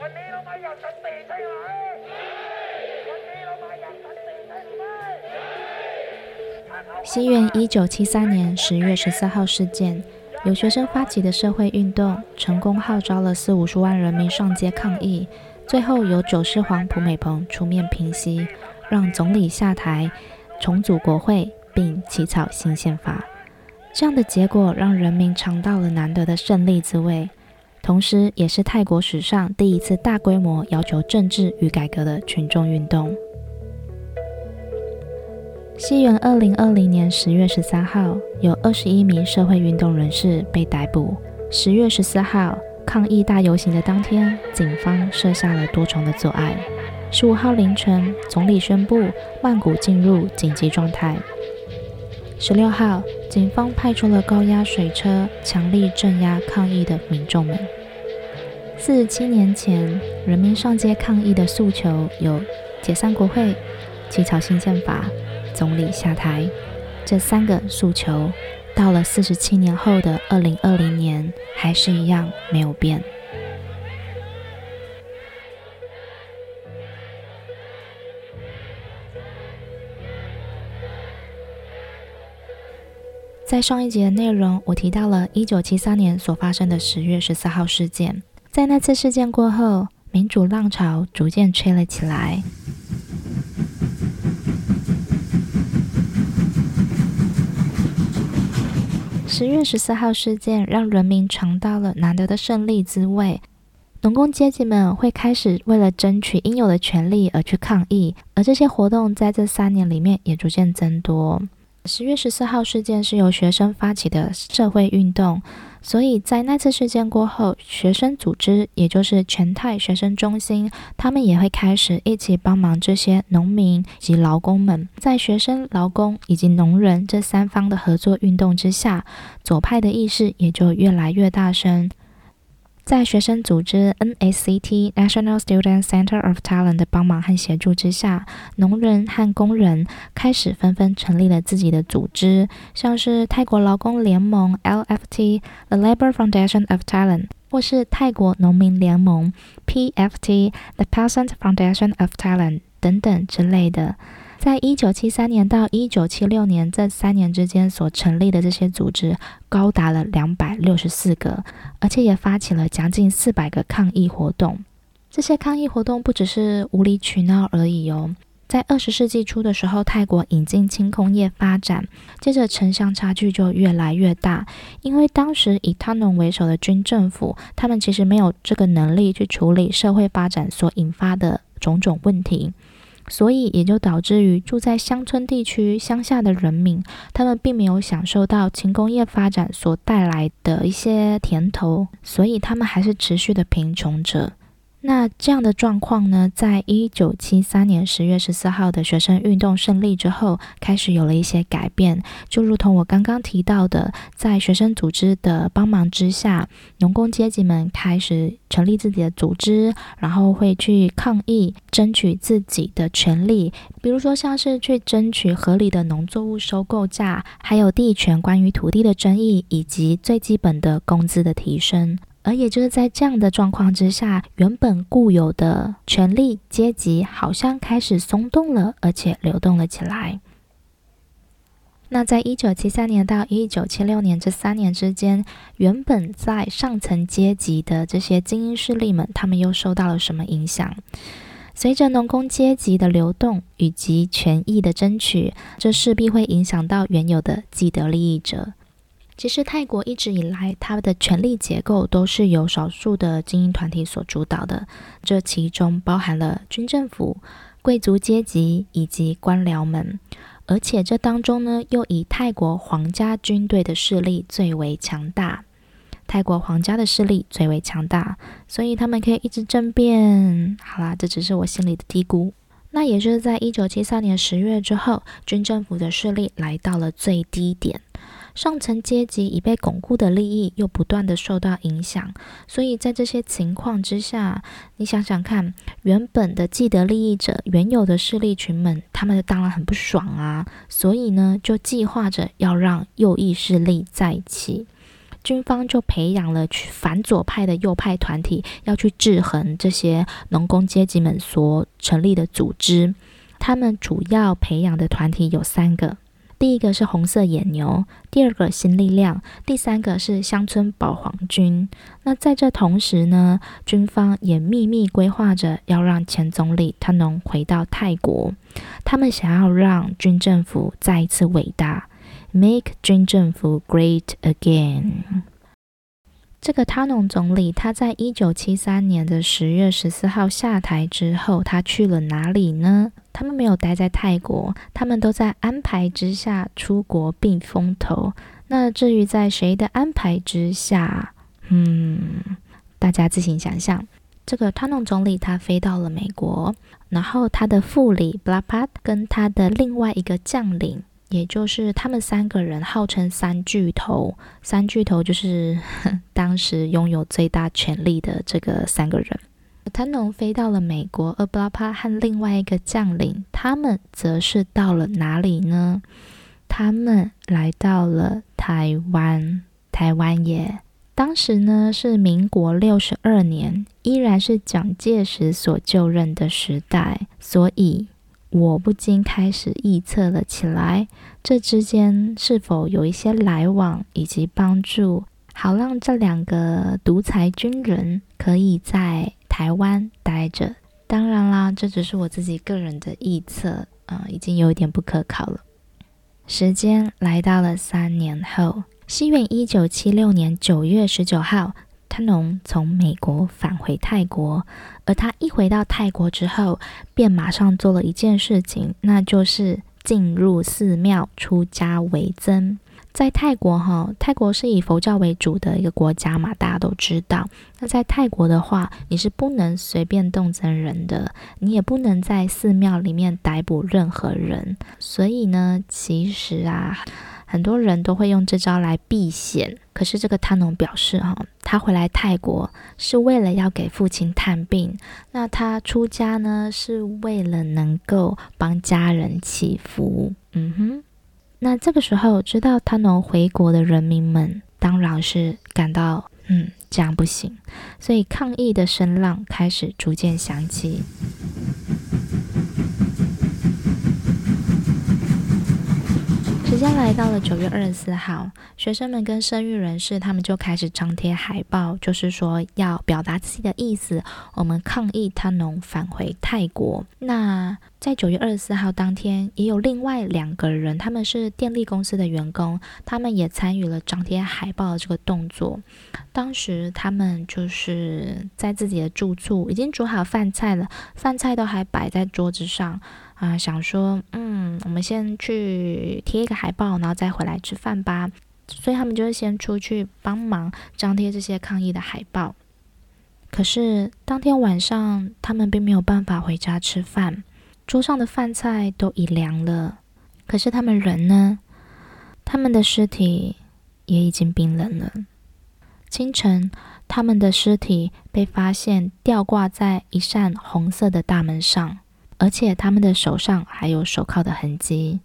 วันนี้เรามาอย่างสันติใช่ไหมวันนี้เรามาอย่างสันติใช่หรือไม่？西元一九七三年十月十四号事件，由学生发起的社会运动，成功号召了四五十万人民上街抗议，最后由九世皇蒲美蓬出面平息，让总理下台，重组国会，并起草新宪法。这样的结果让人民尝到了难得的胜利滋味， 同时也是泰国史上第一次大规模要求政治与改革的群众运动。西元二零二零年十月十三号，有二十一名社会运动人士被逮捕。十月十四号，抗议大游行的当天，警方设下了多重的阻碍。十五号凌晨，总理宣布曼谷进入紧急状态。十六号，警方派出了高压水车，强力镇压抗议的民众们。四十七年前，人民上街抗议的诉求有解散国会、起草新宪法、总理下台。这三个诉求，到了四十七年后的二零二零年，还是一样没有变。在上一节的内容，我提到了一九七三年所发生的十月十四号事件。在那次事件过后，民主浪潮逐渐吹了起来。十月十四号事件让人民尝到了难得的胜利滋味，农工阶级们会开始为了争取应有的权利而去抗议，而这些活动在这三年里面也逐渐增多。十月十四号事件是由学生发起的社会运动，所以在那次事件过后，学生组织，也就是全泰学生中心，他们也会开始一起帮忙这些农民及劳工们。在学生、劳工以及农人这三方的合作运动之下，左派的意识也就越来越大声。在学生组织 NSCT National Student Center of Talent 的帮忙和协助之下，农人和工人开始纷纷成立了自己的组织，像是泰国劳工联盟 LFT，The Labor Foundation of Thailand，或是泰国农民联盟 PFT，The Peasant Foundation of Thailand 等等之类的。在一九七三年到一九七六年这三年之间所成立的这些组织，高达了两百六十四个，而且也发起了将近四百个抗议活动。这些抗议活动不只是无理取闹而已哦。在二十世纪初的时候，泰国引进轻工业发展，接着城乡差距就越来越大，因为当时以他农为首的军政府，他们其实没有这个能力去处理社会发展所引发的种种问题。所以也就导致于住在乡村地区、乡下的人民，他们并没有享受到轻工业发展所带来的一些甜头，所以他们还是持续的贫穷者。那这样的状况呢，在一九七三年十月十四号的学生运动胜利之后，开始有了一些改变。就如同我刚刚提到的，在学生组织的帮忙之下，农工阶级们开始成立自己的组织，然后会去抗议，争取自己的权利。比如说，像是去争取合理的农作物收购价，还有地权关于土地的争议，以及最基本的工资的提升。而也就是在这样的状况之下，原本固有的权力阶级好像开始松动了，而且流动了起来。那在一九七三年到一九七六年这三年之间，原本在上层阶级的这些精英势力们，他们又受到了什么影响？随着农工阶级的流动以及权益的争取，这势必会影响到原有的既得利益者。其实，泰国一直以来，它的权力结构都是由少数的精英团体所主导的。这其中包含了军政府、贵族阶级以及官僚们，而且这当中呢，又以泰国皇家军队的势力最为强大。泰国皇家的势力最为强大，所以他们可以一直政变。好啦，这只是我心里的嘀咕。那也就是在一九七三年十月之后，军政府的势力来到了最低点。上层阶级已被巩固的利益又不断的受到影响，所以在这些情况之下，你想想看，原本的既得利益者、原有的势力群们，他们当然很不爽啊，所以呢，就计划着要让右翼势力再起。军方就培养了反左派的右派团体，要去制衡这些农工阶级们所成立的组织。他们主要培养的团体有三个。第一个是红色野牛，第二个新力量，第三个是乡村保皇军。那在这同时呢，军方也秘密规划着要让前总理他能回到泰国，他们想要让军政府再一次伟大，make 军政府 great again。这个他农总理，他在一九七三年的十月十四号下台之后，他去了哪里呢？他们没有待在泰国，他们都在安排之下出国避风头。那至于在谁的安排之下，嗯，大家自行想象。这个他农总理他飞到了美国，然后他的副理布拉帕跟他的另外一个将领。也就是他们三个人号称三巨头，三巨头就是 当时拥有最大权力的这个三个人。他农飞到了美国，而布拉帕和另外一个将领，他们则是到了哪里呢？他们来到了台湾，台湾也当时呢是民国六十二年，依然是蒋介石所就任的时代，所以。我不禁开始臆测了起来，这之间是否有一些来往以及帮助，好让这两个独裁军人可以在台湾待着？当然啦，这只是我自己个人的臆测，啊、呃，已经有一点不可考了。时间来到了三年后，西元一九七六年九月十九号。他农从美国返回泰国，而他一回到泰国之后，便马上做了一件事情，那就是进入寺庙出家为僧。在泰国，哈，泰国是以佛教为主的一个国家嘛，大家都知道。那在泰国的话，你是不能随便动僧人的，你也不能在寺庙里面逮捕任何人。所以呢，其实啊。很多人都会用这招来避险，可是这个他农表示，哈，他回来泰国是为了要给父亲探病，那他出家呢，是为了能够帮家人祈福。嗯哼，那这个时候知道他农回国的人民们，当然是感到，嗯，这样不行，所以抗议的声浪开始逐渐响起。间来到了九月二十四号，学生们跟生育人士他们就开始张贴海报，就是说要表达自己的意思，我们抗议他农返回泰国。那在九月二十四号当天，也有另外两个人，他们是电力公司的员工，他们也参与了张贴海报的这个动作。当时他们就是在自己的住处，已经煮好饭菜了，饭菜都还摆在桌子上。啊，想说，嗯，我们先去贴一个海报，然后再回来吃饭吧。所以他们就是先出去帮忙张贴这些抗议的海报。可是当天晚上，他们并没有办法回家吃饭，桌上的饭菜都已凉了。可是他们人呢？他们的尸体也已经冰冷了。清晨，他们的尸体被发现吊挂在一扇红色的大门上。而且他们的手上还有手铐的痕迹，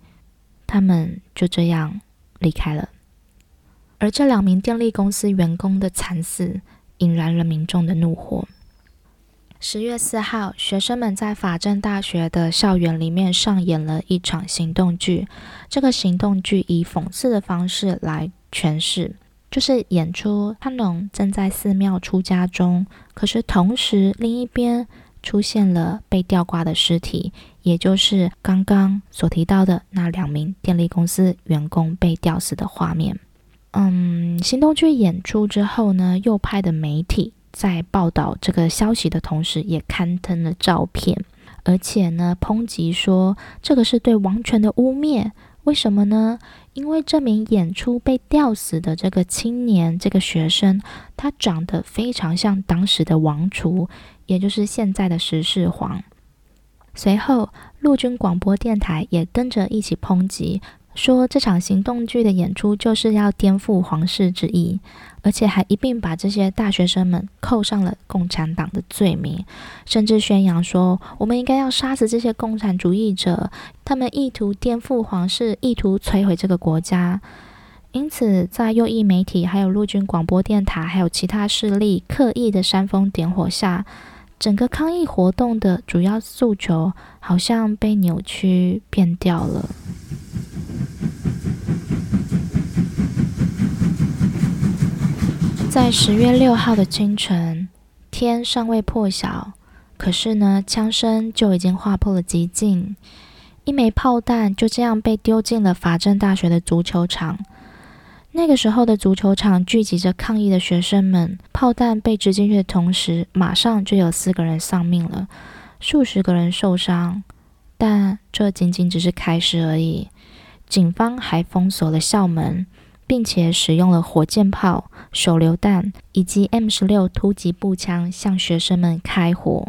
他们就这样离开了。而这两名电力公司员工的惨死，引燃了民众的怒火。十月四号，学生们在法政大学的校园里面上演了一场行动剧。这个行动剧以讽刺的方式来诠释，就是演出他农正在寺庙出家中，可是同时另一边。出现了被吊挂的尸体，也就是刚刚所提到的那两名电力公司员工被吊死的画面。嗯，行动剧演出之后呢，右派的媒体在报道这个消息的同时，也刊登了照片，而且呢，抨击说这个是对王权的污蔑。为什么呢？因为这名演出被吊死的这个青年，这个学生，他长得非常像当时的王储。也就是现在的十四皇。随后，陆军广播电台也跟着一起抨击，说这场行动剧的演出就是要颠覆皇室之意，而且还一并把这些大学生们扣上了共产党的罪名，甚至宣扬说我们应该要杀死这些共产主义者，他们意图颠覆皇室，意图摧毁这个国家。因此，在右翼媒体、还有陆军广播电台、还有其他势力刻意的煽风点火下，整个抗议活动的主要诉求好像被扭曲变掉了。在十月六号的清晨，天尚未破晓，可是呢，枪声就已经划破了寂静。一枚炮弹就这样被丢进了法政大学的足球场。那个时候的足球场聚集着抗议的学生们，炮弹被掷进去的同时，马上就有四个人丧命了，数十个人受伤。但这仅仅只是开始而已，警方还封锁了校门，并且使用了火箭炮、手榴弹以及 M 十六突击步枪向学生们开火，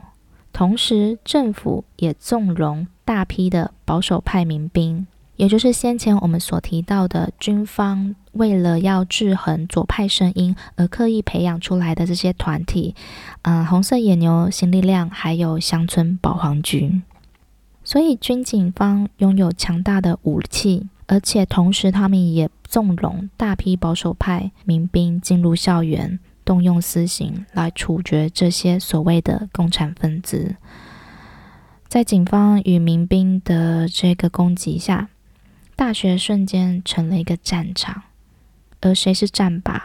同时政府也纵容大批的保守派民兵。也就是先前我们所提到的，军方为了要制衡左派声音而刻意培养出来的这些团体，嗯、呃，红色野牛新力量，还有乡村保皇军。所以军警方拥有强大的武器，而且同时他们也纵容大批保守派民兵进入校园，动用私刑来处决这些所谓的共产分子。在警方与民兵的这个攻击下，大学瞬间成了一个战场，而谁是战靶？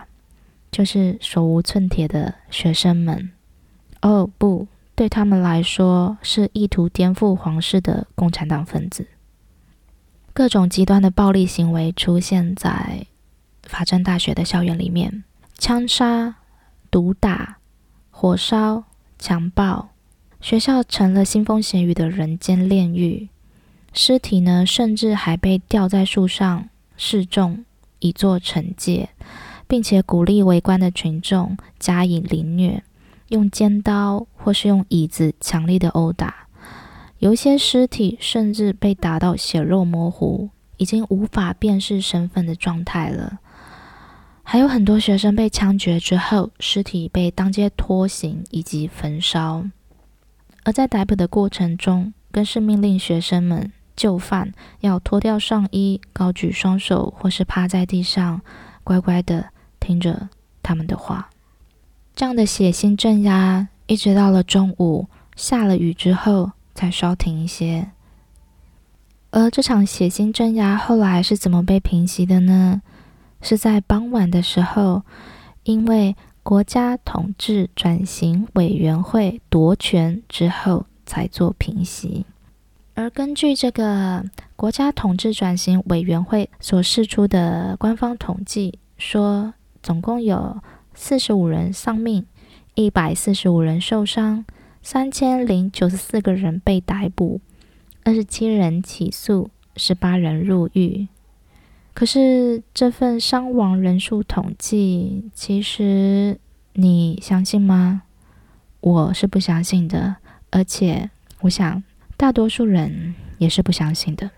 就是手无寸铁的学生们。哦，不，对他们来说是意图颠覆皇室的共产党分子。各种极端的暴力行为出现在法政大学的校园里面：枪杀、毒打、火烧、强暴，学校成了腥风血雨的人间炼狱。尸体呢，甚至还被吊在树上示众，以作惩戒，并且鼓励围观的群众加以凌虐，用尖刀或是用椅子强力的殴打。有一些尸体甚至被打到血肉模糊，已经无法辨识身份的状态了。还有很多学生被枪决之后，尸体被当街拖行以及焚烧。而在逮捕的过程中，更是命令学生们。就犯要脱掉上衣，高举双手，或是趴在地上，乖乖的听着他们的话。这样的血腥镇压，一直到了中午下了雨之后才稍停一些。而这场血腥镇压后来是怎么被平息的呢？是在傍晚的时候，因为国家统治转型委员会夺权之后才做平息。而根据这个国家统治转型委员会所释出的官方统计，说总共有四十五人丧命，一百四十五人受伤，三千零九十四个人被逮捕，二十七人起诉，十八人入狱。可是这份伤亡人数统计，其实你相信吗？我是不相信的，而且我想。大多数人也是不相信的。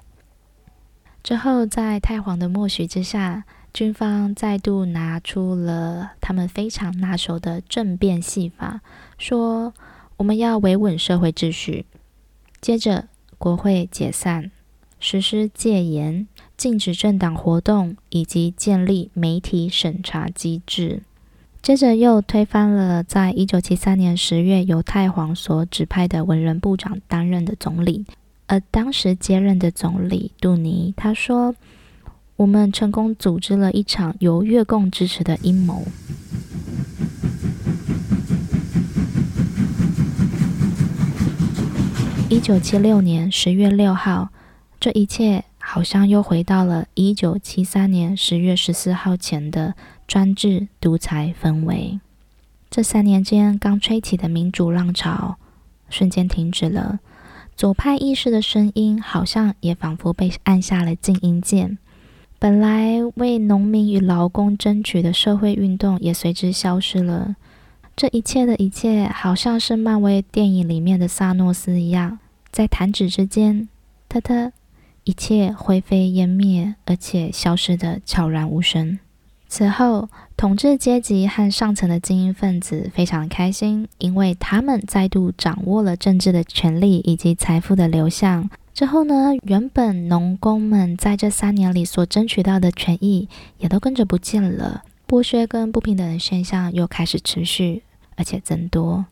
之后，在太皇的默许之下，军方再度拿出了他们非常拿手的政变戏法，说我们要维稳社会秩序。接着，国会解散，实施戒严，禁止政党活动，以及建立媒体审查机制。接着又推翻了，在一九七三年十月由太皇所指派的文人部长担任的总理，而当时接任的总理杜尼他说：“我们成功组织了一场由越共支持的阴谋。”一九七六年十月六号，这一切好像又回到了一九七三年十月十四号前的。专制独裁氛围，这三年间刚吹起的民主浪潮瞬间停止了。左派意识的声音好像也仿佛被按下了静音键。本来为农民与劳工争取的社会运动也随之消失了。这一切的一切，好像是漫威电影里面的萨诺斯一样，在弹指之间，特特，一切灰飞烟灭，而且消失得悄然无声。此后，统治阶级和上层的精英分子非常开心，因为他们再度掌握了政治的权力以及财富的流向，之后呢，原本农工们在这三年里所争取到的权益也都跟着不见了，剥削跟不平等的现象又开始持续，而且增多。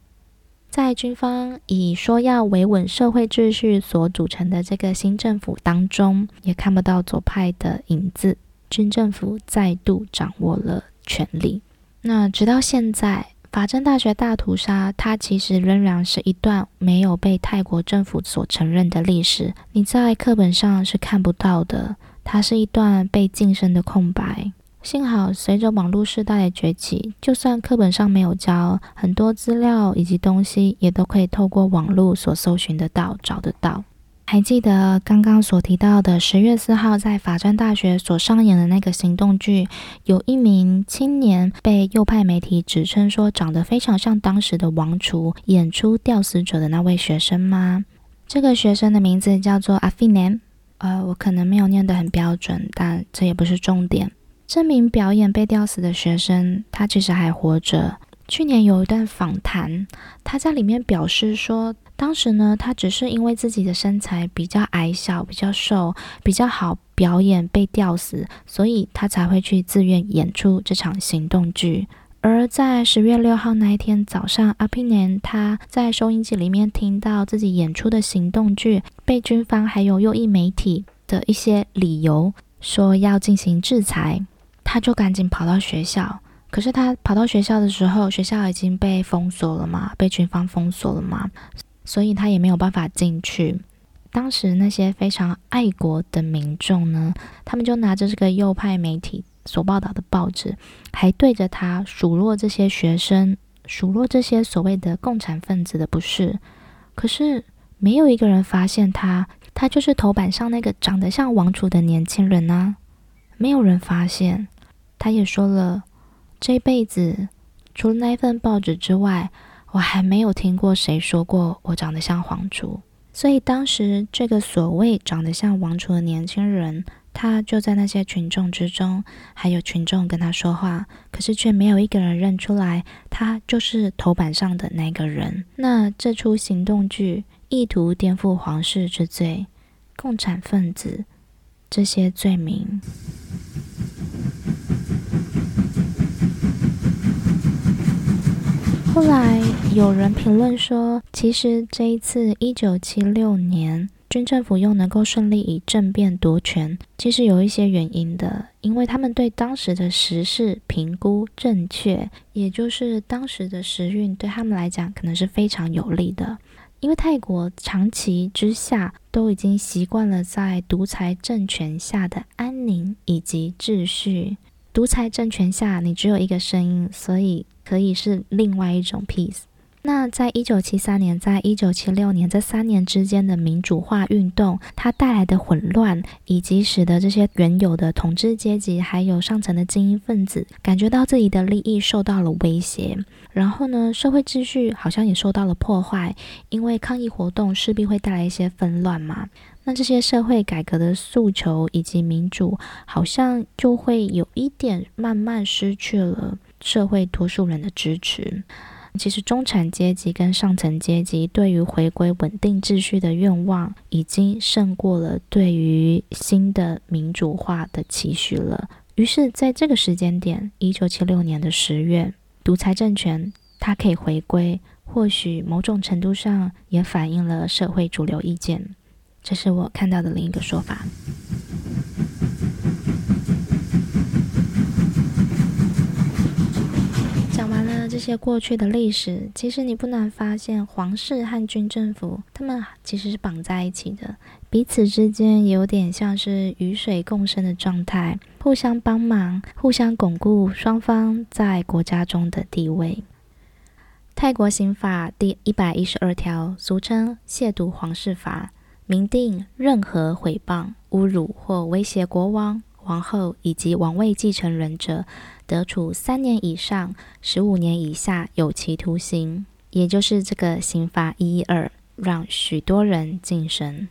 在军方以说要维稳社会秩序所组成的这个新政府当中，也看不到左派的影子，军政府再度掌握了权力。那直到现在。法政大学大屠杀，它其实仍然是一段没有被泰国政府所承认的历史。你在课本上是看不到的，它是一段被噤声的空白。幸好随着网络时代的崛起，就算课本上没有教，很多资料以及东西也都可以透过网络所搜寻得到、找得到。还记得刚刚所提到的十月四号在法政大学所上演的那个行动剧，有一名青年被右派媒体指称说长得非常像当时的王储演出吊死者的那位学生吗？这个学生的名字叫做阿菲南，呃，我可能没有念得很标准，但这也不是重点。这名表演被吊死的学生，他其实还活着。去年有一段访谈，他在里面表示说，当时呢，他只是因为自己的身材比较矮小、比较瘦、比较好表演被吊死，所以他才会去自愿演出这场行动剧。而在十月六号那一天早上，阿平年他在收音机里面听到自己演出的行动剧被军方还有右翼媒体的一些理由说要进行制裁，他就赶紧跑到学校。可是他跑到学校的时候，学校已经被封锁了嘛，被军方封锁了嘛，所以他也没有办法进去。当时那些非常爱国的民众呢，他们就拿着这个右派媒体所报道的报纸，还对着他数落这些学生，数落这些所谓的共产分子的不是。可是没有一个人发现他，他就是头版上那个长得像王储的年轻人啊，没有人发现。他也说了。这辈子除了那份报纸之外，我还没有听过谁说过我长得像皇族。所以当时这个所谓长得像王储的年轻人，他就在那些群众之中，还有群众跟他说话，可是却没有一个人认出来，他就是头版上的那个人。那这出行动剧意图颠覆皇室之罪，共产分子这些罪名。后来有人评论说，其实这一次一九七六年军政府又能够顺利以政变夺权，其实有一些原因的，因为他们对当时的时事评估正确，也就是当时的时运对他们来讲可能是非常有利的，因为泰国长期之下都已经习惯了在独裁政权下的安宁以及秩序。独裁政权下，你只有一个声音，所以可以是另外一种 peace。那在一九七三年，在一九七六年这三年之间的民主化运动，它带来的混乱，以及使得这些原有的统治阶级还有上层的精英分子感觉到自己的利益受到了威胁，然后呢，社会秩序好像也受到了破坏，因为抗议活动势必会带来一些纷乱嘛。那这些社会改革的诉求以及民主，好像就会有一点慢慢失去了社会多数人的支持。其实中产阶级跟上层阶级对于回归稳定秩序的愿望，已经胜过了对于新的民主化的期许了。于是，在这个时间点，一九七六年的十月，独裁政权它可以回归，或许某种程度上也反映了社会主流意见。这是我看到的另一个说法。讲完了这些过去的历史，其实你不难发现，皇室和军政府他们其实是绑在一起的，彼此之间有点像是鱼水共生的状态，互相帮忙，互相巩固双方在国家中的地位。泰国刑法第一百一十二条，俗称亵渎皇室法。明定任何诽谤、侮辱或威胁国王、王后以及王位继承人者，得处三年以上十五年以下有期徒刑。也就是这个刑法一一二，让许多人噤声。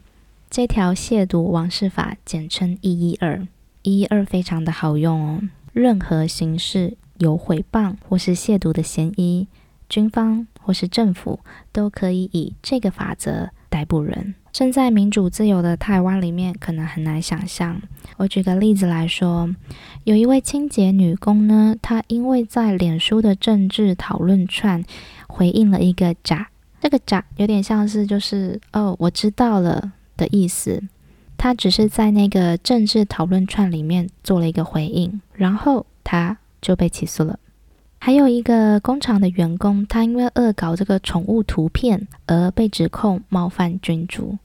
这条亵渎王室法简称一一二，一一二非常的好用哦。任何形式有诽谤或是亵渎的嫌疑，军方或是政府都可以以这个法则。逮捕人。身在民主自由的台湾里面，可能很难想象。我举个例子来说，有一位清洁女工呢，她因为在脸书的政治讨论串回应了一个“假”，这个“假”有点像是就是“哦，我知道了”的意思。她只是在那个政治讨论串里面做了一个回应，然后她就被起诉了。还有一个工厂的员工，他因为恶搞这个宠物图片而被指控冒犯君主。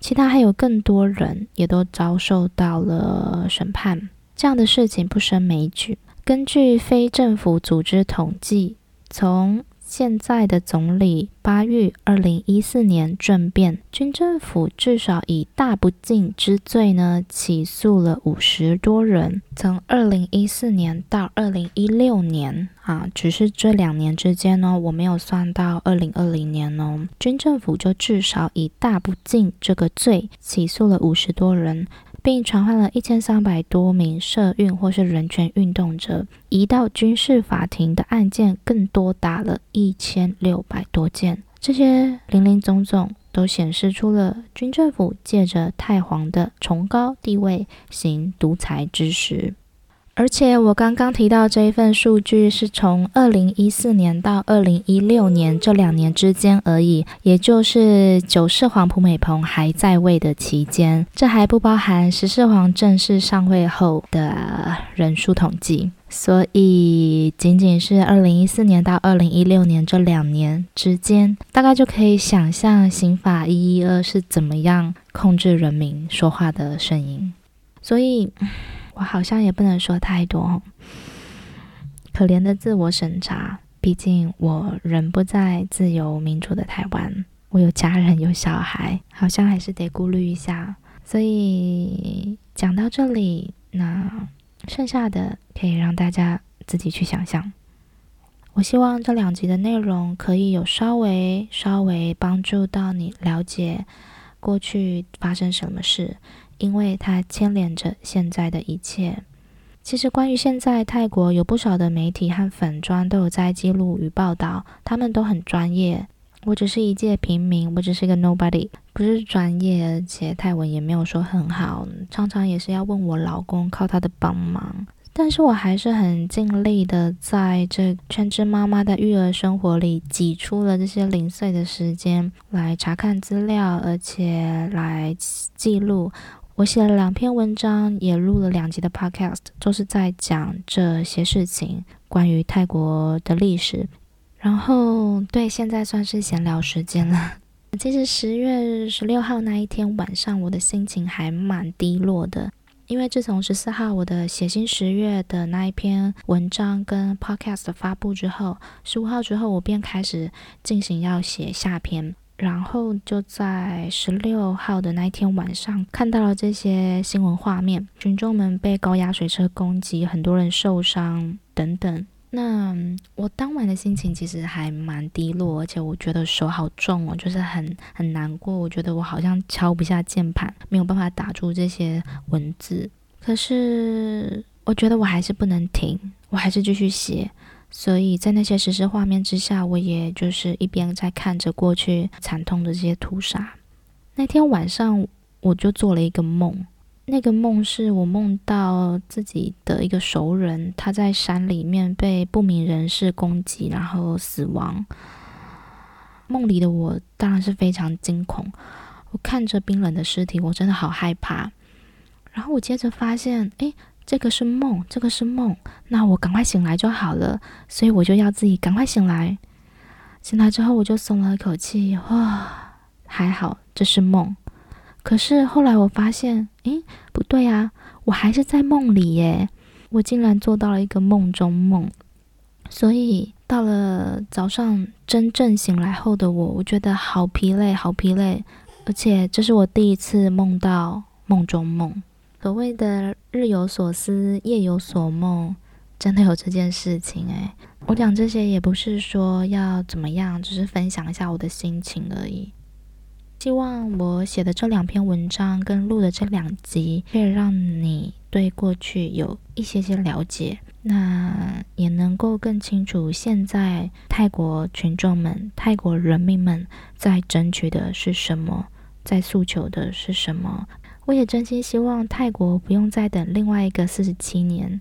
其他还有更多人也都遭受到了审判。这样的事情不胜枚举。根据非政府组织统计，从现在的总理巴育二零一四年政变，军政府至少以大不敬之罪呢起诉了五十多人。从二零一四年到二零一六年啊，只是这两年之间呢，我没有算到二零二零年哦，军政府就至少以大不敬这个罪起诉了五十多人。并传唤了一千三百多名社运或是人权运动者，移到军事法庭的案件更多达了一千六百多件。这些林林总总都显示出了军政府借着太皇的崇高地位行独裁之实。而且我刚刚提到这一份数据是从二零一四年到二零一六年这两年之间而已，也就是九世皇普美蓬还在位的期间，这还不包含十世皇正式上位后的人数统计。所以仅仅是二零一四年到二零一六年这两年之间，大概就可以想象刑法一一二是怎么样控制人民说话的声音。所以。我好像也不能说太多，可怜的自我审查。毕竟我人不在自由民主的台湾，我有家人有小孩，好像还是得顾虑一下。所以讲到这里，那剩下的可以让大家自己去想象。我希望这两集的内容可以有稍微稍微帮助到你了解过去发生什么事。因为它牵连着现在的一切。其实，关于现在泰国有不少的媒体和粉砖都有在记录与报道，他们都很专业。我只是一介平民，我只是一个 nobody，不是专业，而且泰文也没有说很好，常常也是要问我老公靠他的帮忙。但是我还是很尽力的，在这全职妈妈的育儿生活里挤出了这些零碎的时间来查看资料，而且来记录。我写了两篇文章，也录了两集的 podcast，都是在讲这些事情，关于泰国的历史。然后，对，现在算是闲聊时间了。其实十月十六号那一天晚上，我的心情还蛮低落的，因为自从十四号我的写新十月的那一篇文章跟 podcast 发布之后，十五号之后我便开始进行要写下篇。然后就在十六号的那一天晚上，看到了这些新闻画面，群众们被高压水车攻击，很多人受伤等等。那我当晚的心情其实还蛮低落，而且我觉得手好重哦，就是很很难过。我觉得我好像敲不下键盘，没有办法打出这些文字。可是我觉得我还是不能停，我还是继续写。所以在那些实时画面之下，我也就是一边在看着过去惨痛的这些屠杀。那天晚上，我就做了一个梦，那个梦是我梦到自己的一个熟人，他在山里面被不明人士攻击，然后死亡。梦里的我当然是非常惊恐，我看着冰冷的尸体，我真的好害怕。然后我接着发现，诶。这个是梦，这个是梦，那我赶快醒来就好了。所以我就要自己赶快醒来。醒来之后，我就松了一口气，哇，还好这是梦。可是后来我发现，诶，不对啊，我还是在梦里耶。我竟然做到了一个梦中梦。所以到了早上真正醒来后的我，我觉得好疲累，好疲累。而且这是我第一次梦到梦中梦。所谓的日有所思，夜有所梦，真的有这件事情诶，我讲这些也不是说要怎么样，只是分享一下我的心情而已。希望我写的这两篇文章跟录的这两集，可以让你对过去有一些些了解，那也能够更清楚现在泰国群众们、泰国人民们在争取的是什么。在诉求的是什么。我也真心希望泰国不用再等另外一个四十七年，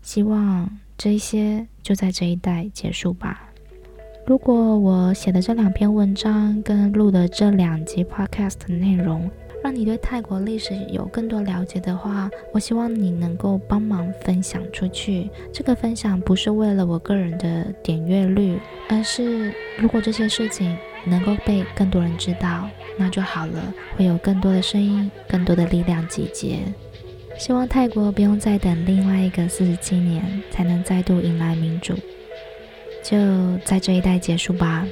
希望这些就在这一代结束吧。如果我写的这两篇文章跟录的这两集 podcast 内容，让你对泰国历史有更多了解的话，我希望你能够帮忙分享出去。这个分享不是为了我个人的点阅率，而是如果这些事情能够被更多人知道，那就好了。会有更多的声音，更多的力量集结。希望泰国不用再等另外一个四十七年，才能再度迎来民主。就在这一代结束吧。